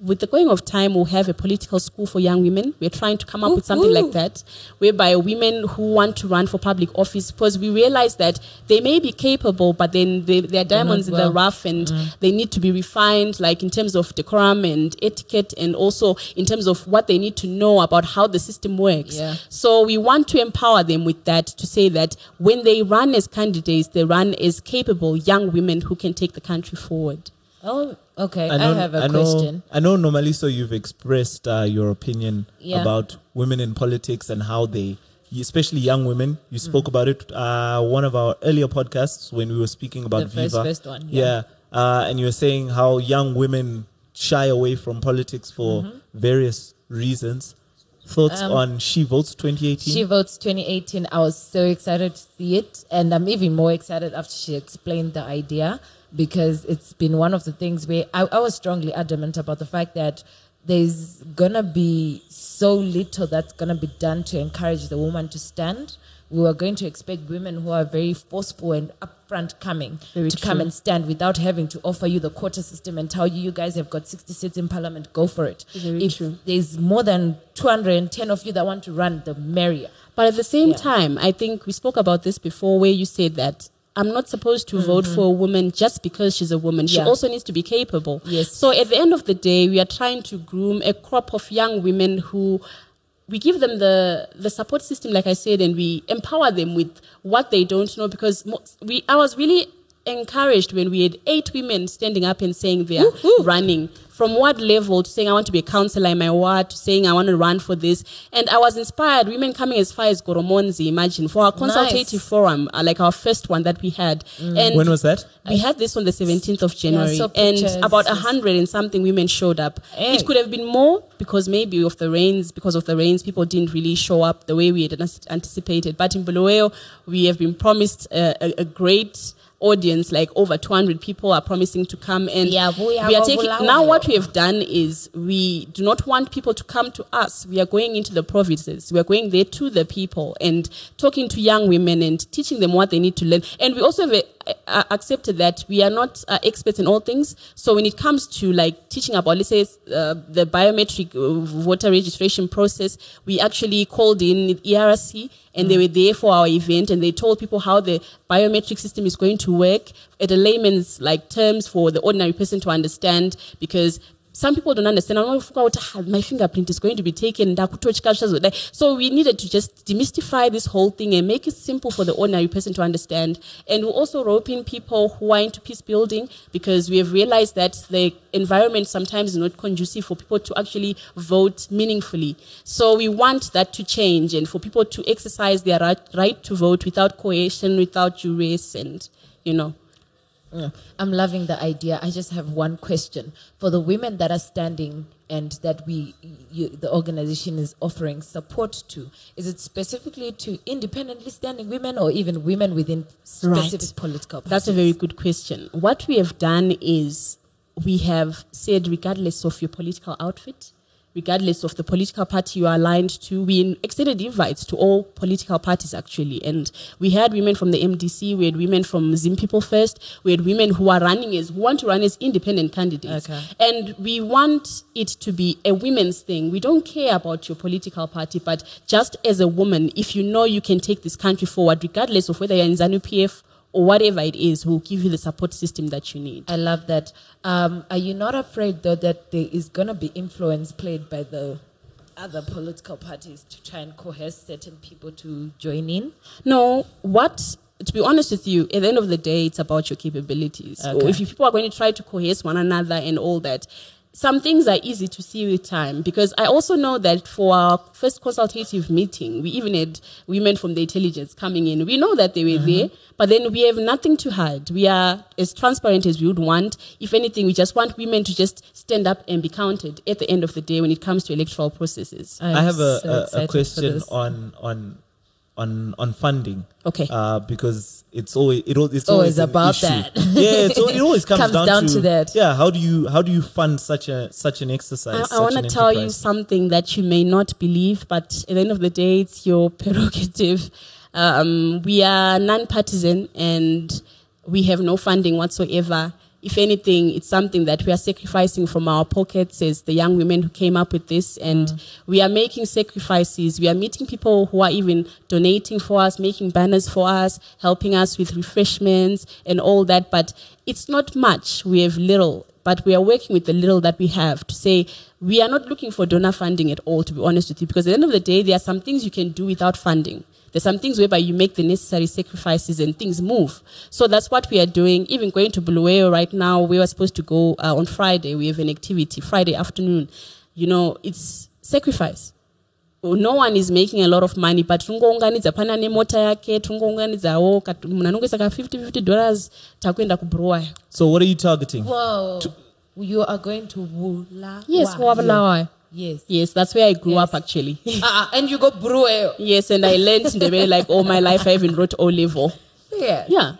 with the going of time, we'll have a political school for young women. We're trying to come up with something like that, whereby women who want to run for public office, because we realize that they may be capable, but then they, they're diamonds in the rough and mm. they need to be refined, like in terms of decorum and etiquette, and also in terms of what they need to know about how the system works. Yeah. So we want to empower them with that to say that when they run as candidates, they run as capable young women who can take the country forward. Oh, okay. I, I know, have a I know, question. I know normally so you've expressed uh, your opinion Yeah. about women in politics and how they especially young women. You spoke Mm. about it. Uh, one of our earlier podcasts when we were speaking about The first- Viva. first one, yeah. yeah. Uh, and you were saying how young women shy away from politics for Mm-hmm. various reasons. Thoughts on She Votes 2018? Um, She Votes 2018. I was so excited to see it. And I'm even more excited after she explained the idea because it's been one of the things where I, I was strongly adamant about the fact that there's going to be so little that's going to be done to encourage the woman to stand. We are going to expect women who are very forceful and upfront coming Very to come and stand without having to offer you the quota system and tell you you guys have got 60 seats in parliament go for it Very if true. there's more than 210 of you that want to run the merrier But at the same Yeah. time, I think we spoke about this before where you said that I'm not supposed to vote for a woman just because she's a woman. She Mm-hmm. Yeah. also needs to be capable. Yes. So at the end of the day, we are trying to groom a crop of young women who we give them the the support system, like I said, and we empower them with what they don't know. Because we, I was really encouraged when we had eight women standing up and saying they are running. From what level to saying I want to be a councillor in my ward to saying I want to run for this, and I was inspired. Women coming as far as Goromonzi, imagine for our consultative forum, uh, like our first one that we had. And when was that? we had this on the 17th of January, saw and about a hundred and something women showed up. Hey. It could have been more because maybe of the rains, because of the rains, people didn't really show up the way we had anticipated. But in Bulawayo, we have been promised a, a, a great audience, like over 200 people are promising to come. And we are taking, now what we have done is we do not want people to come to us. We are going into the provinces. We are going there to the people and talking to young women and teaching them what they need to learn. And we also have a, uh, accepted that we are not uh, experts in all things. So when it comes to like teaching about, let's say, uh, the biometric uh, voter registration process, we actually called in ERC and they were there for our event and they told people how the biometric system is going to work at a layman's like terms for the ordinary person to understand because some people don't understand. Like, "Ah, my fingerprint is going to be taken. ndakutochka zvichazodai." So we needed to just demystify this whole thing and make it simple for the ordinary person to understand. And we also rope in people who are into peace building because we have realized that the environment sometimes is not conducive for people to actually vote meaningfully. So we want that to change and for people to exercise their right, right to vote without coercion, without duress, and you know. Mm. I'm loving the idea. I just have one question for the women that are standing and that we, you, the organization is offering support to. Is it specifically to independently standing women or even women within specific Right. political? That's a very good question. What we have done is we have said, regardless of your political outfit, regardless of the political party you are aligned to, we extended invites to all political parties actually. And we had women from the MDC, we had women from Zim People First, we had women who are running as, who want to run as independent candidates. Okay. And we want it to be a women's thing. We don't care about your political party, but just as a woman, if you know you can take this country forward, regardless of whether you're in ZANU PF or whatever it is, we'll give you the support system that you need. I love that. Um, are you not afraid though that there is going to be influence played by the other political parties to try and coerce certain people to join in? No, what to be honest with you, at the end of the day, it's about your capabilities. Okay. if people are going to try to coerce one another and all that, some things are easy to see with time. Because I also know that for our first consultative meeting, we even had women from the intelligence coming in. We know that they were there, but then we have nothing to hide. We are as transparent as we would want. If anything, we just want women to just stand up and be counted at the end of the day when it comes to electoral processes. I have a, so a, a question on on on on funding. Okay. Uh, because it's always it, it's Always always about issue. that. yeah, it's, it always comes, Comes down, down to, to that. Yeah, how do you how do you fund such a such an exercise? I, I want to tell you something that you may not believe, but at the end of the day, it's your prerogative. Um, we are non-partisan and we have no funding whatsoever. If anything, it's something that we are sacrificing from our pockets as the young women who came up with this. And mm. we are making sacrifices. We are meeting people who are even donating for us, making banners for us, helping us with refreshments and all that. But it's not much. We have little but we are working with the little that we have to say we are not looking for donor funding at all, to be honest with you, because at the end of the day, there are some things you can do without funding. There's some things whereby you make the necessary sacrifices and things move. So that's what we are doing. Even going to Bulawayo right now, we were supposed to go uh, on Friday. We have an activity Friday afternoon. You know, it's sacrifice. no one is making a lot of money but tungounganidza pana nemota yake tungounganidzawo kat- munhu anongoisa ka 50 50 dollars takuenda kubrowayo So what are you targeting? Whoa. you are going to Bulawayo. yes wabulawayo Yes. yes that's where i grew Yes. up actually Ah, and you go Bruel. yes and i learned the way like all my life i even wrote o level Yeah. yeah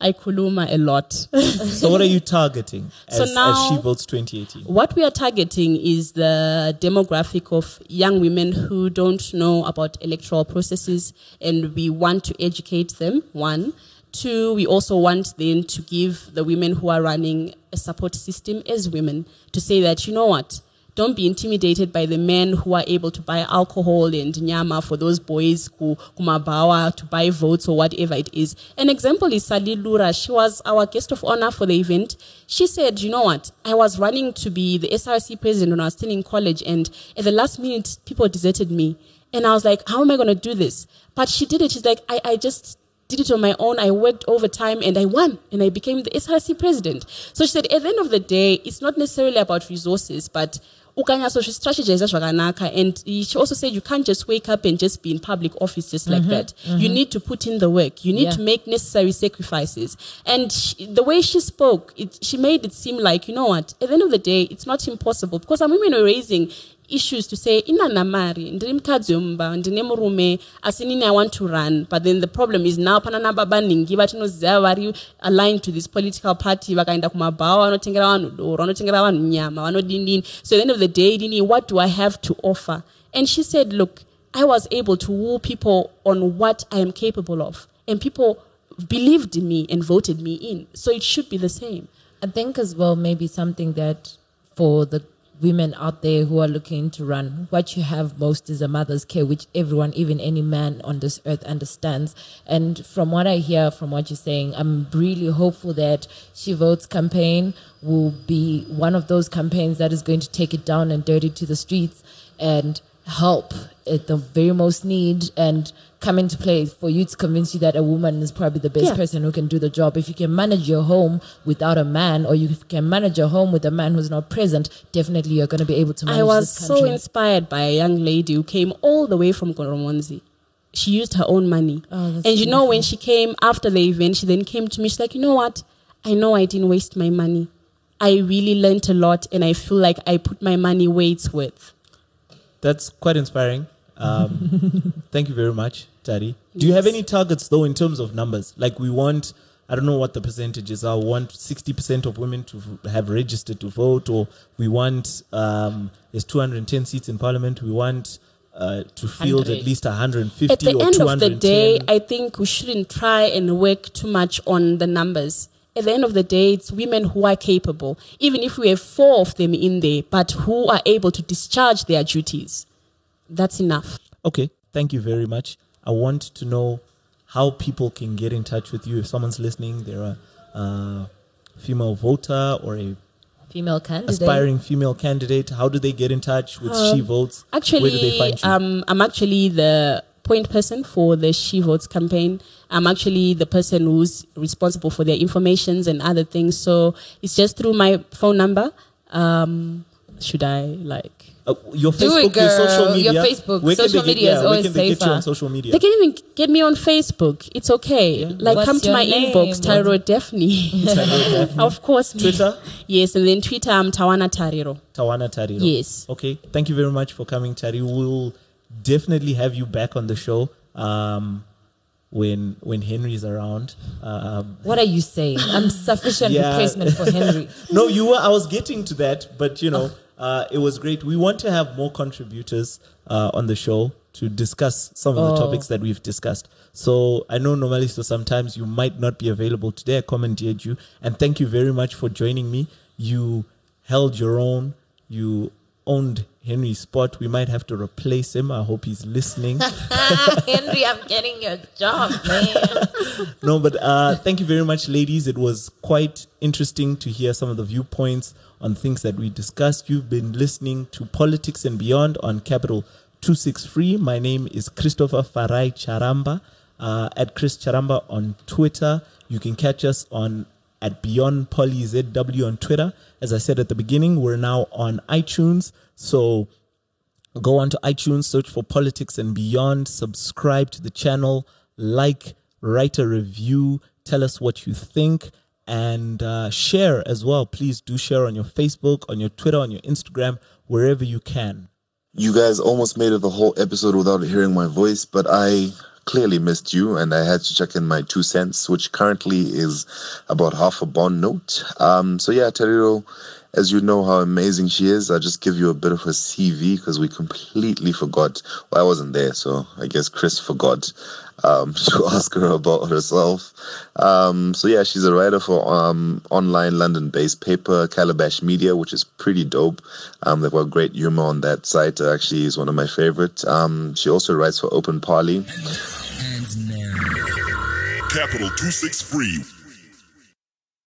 i kuluma a lot So what are you targeting as, So as now- She Votes 2018? What we are targeting is the demographic of young women who don't know about electoral processes, and we want to educate them. One. Two, we also want then to give the women who are running a support system as women to say that, you know what, don't be intimidated by the men who are able to buy alcohol and nyama for those boys who kumabawa to buy votes or whatever it is. An example is Sali Lura. She was our guest of honor for the event. She said, you know what? I was running to be the SRC president when I was still in college and at the last minute people deserted me. And I was like, how am I going to do this? But she did it. She's like, I, I just did it on my own. I worked overtime and I won and I became the SRC president. So she said, at the end of the day, it's not necessarily about resources, but ukanyatso strategize zvakanaka and she also said you can't just wake up and just be in public office just like mm-hmm, that. You mm-hmm. need to put in the work. You need Yeah. to make necessary sacrifices. And she, the way she spoke it, she made it seem like you know what at the end of the day it's not impossible. Because some women were raising issues to say inana mari ndiri mukadzi wemumba ndine murume asi nini i want to run. But then the problem is now pana nababa ningi vatinoziva vari aligned to this political party vakaenda kumabhawa vanotengera vanhu doro vanotengera vanhu nyama vanodindini so at the end of the day dini what do i have to offer? And she said look i was able to woo people on what i am capable of and people believed in me and voted me in. So it should be the same. I think as well maybe something that for the women out there who are looking to run, what you have most is a mother's care, which everyone, even any man on this earth, understands. And from what I hear, from what you're saying, I'm really hopeful that She Votes campaign will be one of those campaigns that is going to take it down and dirty to the streets and help at the very most need and come into play for you to convince you that a woman is probably the best Yeah. person who can do the job. If you can manage your home without a man, or you can manage your home with a man who's not present, definitely you're going to be able to manage I was so inspired by a young lady who came all the way from Goromonzi. She used her own money. Oh, and you know, when she came after the event, she then came to me. She's like, you know what? I know I didn't waste my money. I really learned a lot, and I feel like I put my money where it's worth. That's quite inspiring. Um, thank you very much, Tari. Do you have any targets though in terms of numbers? Like we want, I don't know what the percentages are. We want sixty percent of women to v- have registered to vote, or we want um, there's two hundred and ten seats in parliament. We want uh, to field at 100. least one hundred and At the or end of the day. I think we shouldn't try and work too much on the numbers. At the end of the day, it's women who are capable, even if we have four of them in there, but who are able to discharge their duties. That's enough. Okay, thank you very much. I want to know how people can get in touch with you. If someone's listening, they're a uh, female voter or a Female candidate. aspiring female candidate. How do they get in touch with She Votes? Where do they Actually, find you? um, I'm actually the point person for the She Votes campaign. I'm actually the person who's responsible for their informations and other things. So it's just through my phone number. Um, should I like? Uh, your Do Facebook, it, your social girl. media. Your Facebook. Where Social they get- media is yeah, where always can they get you safer. on social media? They can even get me on Facebook. It's okay. Like What's come to your my name? inbox, Tyro Daphne. of course. me. Twitter, Yes, and then Twitter, I'm Tawana Tariro. Tawana Tariro. Yes. Okay. Thank you very much for coming, Tari. We'll definitely have you back on the show um, when when Henry's around. Um, what are you saying? I'm sufficient Yeah. replacement for Henry. no, you were. I was getting to that, but you know, uh, it was great. We want to have more contributors uh, on the show to discuss some of the Oh. topics that we've discussed. So I know normally, so sometimes you might not be available today. I commended you, and thank you very much for joining me. You held your own. You owned Henry's spot. We might have to replace him. I hope he's listening. Henry, I'm getting your job, man. no, but uh, thank you very much, ladies. It was quite interesting to hear some of the viewpoints on things that we discussed. You've been listening to Politics and Beyond on Capital 263. My name is Christopher Farai Charamba uh, at Chris Charamba on Twitter. You can catch us on at Beyond Poly ZW on Twitter. As I said at the beginning, we're now on iTunes. So Go onto iTunes, search for Politics and Beyond, subscribe to the channel, like, write a review, tell us what you think, and uh, share as well. Please do share on your Facebook, on your Twitter, on your Instagram, wherever you can. You guys almost made it the whole episode without hearing my voice, but I clearly missed you and I had to check in my two cents, which currently is about half a bond note. Um, so yeah, Tariro, as you know how amazing she is, I'll just give you a bit of her CV because we completely forgot. Well, I wasn't there, so I guess Chris forgot um, to ask her about herself. Um, so yeah, she's a writer for um, online London-based paper Calabash Media, which is pretty dope. Um, they've got great humor on that site. Uh, actually, is one of my favorite. Um, she also writes for Open Parley. Capital 263